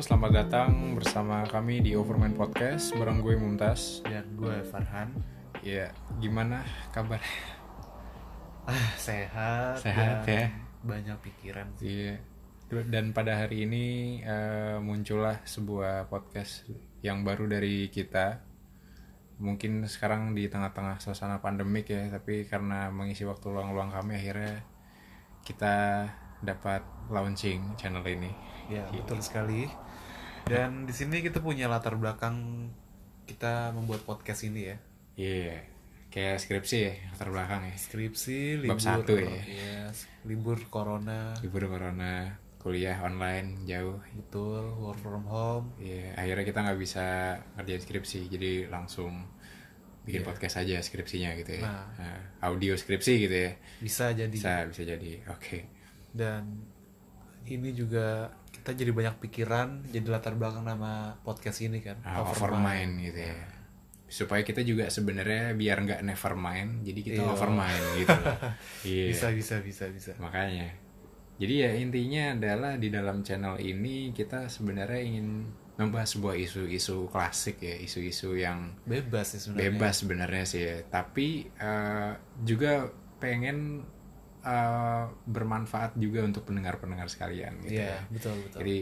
selamat datang bersama kami di Overman Podcast bareng gue Mumtaz. dan gue Farhan Ya, gimana kabar? ah sehat Sehat, ya. banyak pikiran sih Iya. Dan pada hari ini eh, muncullah sebuah podcast yang baru dari kita. Mungkin sekarang di tengah-tengah suasana pandemik ya, tapi karena mengisi waktu luang-luang kami akhirnya kita dapat launching channel ini. ya betul sekali dan di sini kita punya latar belakang kita membuat podcast ini ya. Iya, kayak skripsi ya latar belakang ya. skripsi Bab libur satu ya. Iya, libur corona. Libur corona kuliah online jauh. Betul work from home. Ya akhirnya kita nggak bisa ngerjain skripsi jadi langsung bikin podcast aja skripsinya gitu ya. Nah. Nah, audio skripsi gitu ya. Bisa jadi. Bisa bisa jadi oke. Dan ini juga kita jadi banyak pikiran jadi latar belakang nama podcast ini kan. Nah, overmind gitu ya. Supaya kita juga sebenarnya biar nggak never mind jadi kita Iya. overmind gitu. Iya. Bisa bisa bisa bisa. Makanya. Jadi ya intinya adalah di dalam channel ini kita sebenarnya ingin membahas sebuah isu-isu klasik ya isu-isu yang bebas sih sebenarnya. bebas sebenarnya sih ya. tapi eh, juga pengen eh, bermanfaat juga untuk pendengar-pendengar sekalian gitu Iya, ya. betul betul. Jadi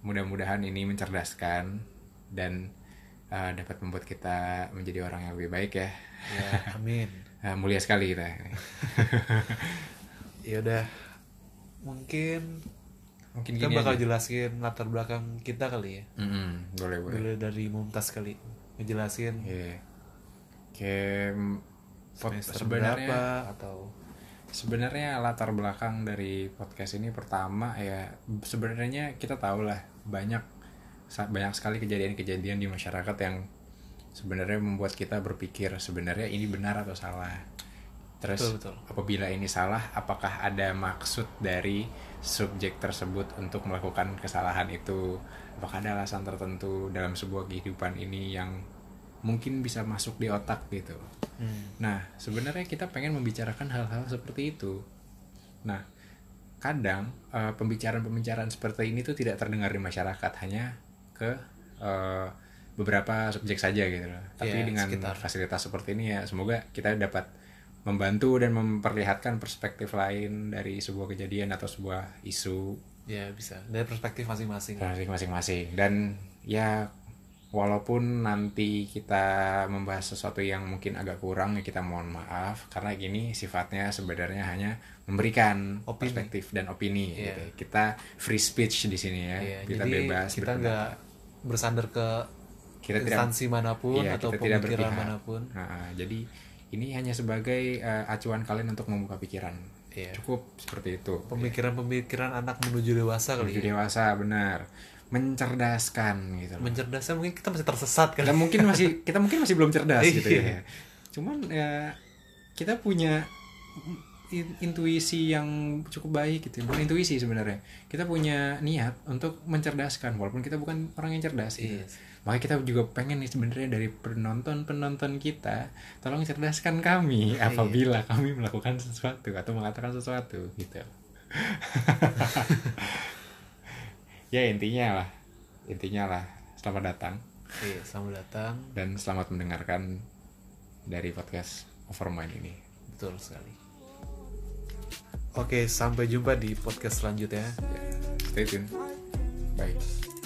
mudah-mudahan ini mencerdaskan dan eh, dapat membuat kita menjadi orang yang lebih baik ya. Ya amin. Eh, mulia sekali kita ya udah mungkin mungkin kita bakal aja. jelasin latar belakang kita kali ya. Mm-mm, boleh boleh. Boleh dari Mumtaz kali ngejelasin. Iya. kayak mm, pot- semester sebenarnya berapa atau Sebenarnya latar belakang dari podcast ini pertama ya sebenarnya kita tahu lah banyak banyak sekali kejadian-kejadian di masyarakat yang sebenarnya membuat kita berpikir sebenarnya ini benar atau salah. Terus Betul, betul. apabila ini salah, apakah ada maksud dari subjek tersebut untuk melakukan kesalahan itu? Apakah ada alasan tertentu dalam sebuah kehidupan ini yang mungkin bisa masuk di otak gitu? hmm, Nah, sebenarnya kita pengen membicarakan hal-hal seperti itu. Nah, kadang eh, pembicaraan-pembicaraan seperti ini tuh tidak terdengar di masyarakat, hanya ke eh, beberapa subjek saja gitu loh. Tapi Iya, dengan sekitar. fasilitas seperti ini ya, semoga kita dapat membantu dan memperlihatkan perspektif lain dari sebuah kejadian atau sebuah isu ya bisa dari perspektif masing-masing dari masing-masing. Dan ya walaupun nanti kita membahas sesuatu yang mungkin agak kurang ya kita mohon maaf karena gini sifatnya sebenarnya hanya memberikan Opini. perspektif dan opini Iya. gitu. Kita free speech di sini ya. Iya, kita jadi bebas kita nggak bersandar ke kita tidak instansi mana pun iya, atau kita tidak pemikiran berpihak. mana pun Nah, jadi ini hanya sebagai eh, acuan kalian untuk membuka pikiran. Iya. Cukup seperti itu. pemikiran-pemikiran anak menuju dewasa kali Menuju ya. dewasa benar. Mencerdaskan gitu loh. mencerdasnya mungkin kita masih tersesat kan mungkin masih kita mungkin masih belum cerdas gitu Iya. ya cuman ya kita punya in- intuisi yang cukup baik gitu bukan intuisi sebenarnya kita punya niat untuk mencerdaskan walaupun kita bukan orang yang cerdas gitu. Iya. makanya kita juga pengen nih sebenarnya dari penonton penonton kita tolong cerdaskan kami Iya. apabila kami melakukan sesuatu atau mengatakan sesuatu gitu ya intinya lah intinya lah selamat datang iya selamat datang dan selamat mendengarkan dari podcast Overmind ini. betul sekali oke sampai jumpa di podcast selanjutnya Stay tune. Bye.